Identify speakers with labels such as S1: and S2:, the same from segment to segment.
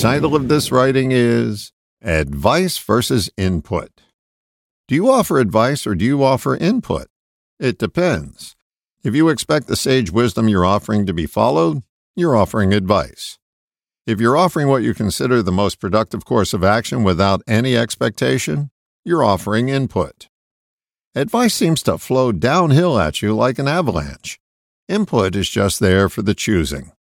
S1: title of this writing is Advice versus Input. Do you offer advice or do you offer input? It depends. If you expect the sage wisdom you're offering to be followed, you're offering advice. If you're offering what you consider the most productive course of action without any expectation, you're offering input. Advice seems to flow downhill at you like an avalanche. Input is just there for the choosing.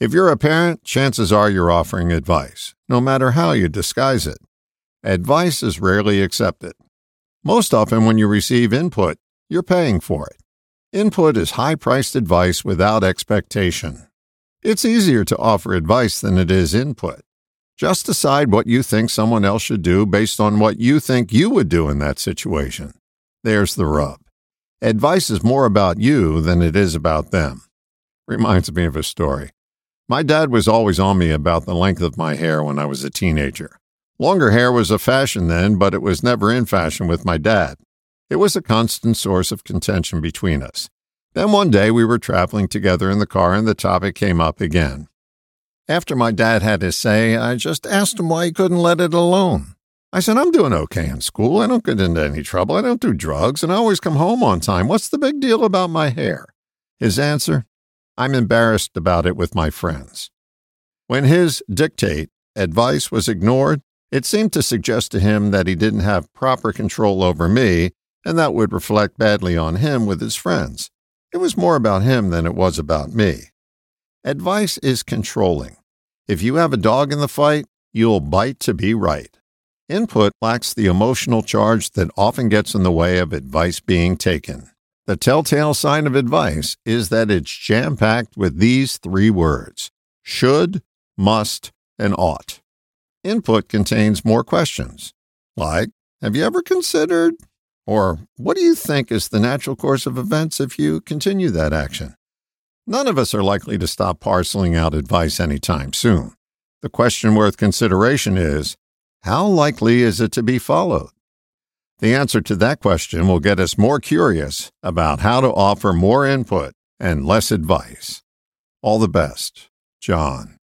S1: If you're a parent, chances are you're offering advice, no matter how you disguise it. Advice is rarely accepted. Most often, when you receive input, you're paying for it. Input is high priced advice without expectation. It's easier to offer advice than it is input. Just decide what you think someone else should do based on what you think you would do in that situation. There's the rub. Advice is more about you than it is about them. Reminds me of a story. My dad was always on me about the length of my hair when I was a teenager. Longer hair was a fashion then, but it was never in fashion with my dad. It was a constant source of contention between us. Then one day we were traveling together in the car and the topic came up again. After my dad had his say, I just asked him why he couldn't let it alone. I said, I'm doing okay in school. I don't get into any trouble. I don't do drugs, and I always come home on time. What's the big deal about my hair? His answer, I'm embarrassed about it with my friends. When his dictate advice was ignored, it seemed to suggest to him that he didn't have proper control over me, and that would reflect badly on him with his friends. It was more about him than it was about me. Advice is controlling. If you have a dog in the fight, you'll bite to be right. Input lacks the emotional charge that often gets in the way of advice being taken. The telltale sign of advice is that it's jam packed with these three words should, must, and ought. Input contains more questions, like Have you ever considered? Or what do you think is the natural course of events if you continue that action? None of us are likely to stop parceling out advice anytime soon. The question worth consideration is How likely is it to be followed? The answer to that question will get us more curious about how to offer more input and less advice. All the best, John.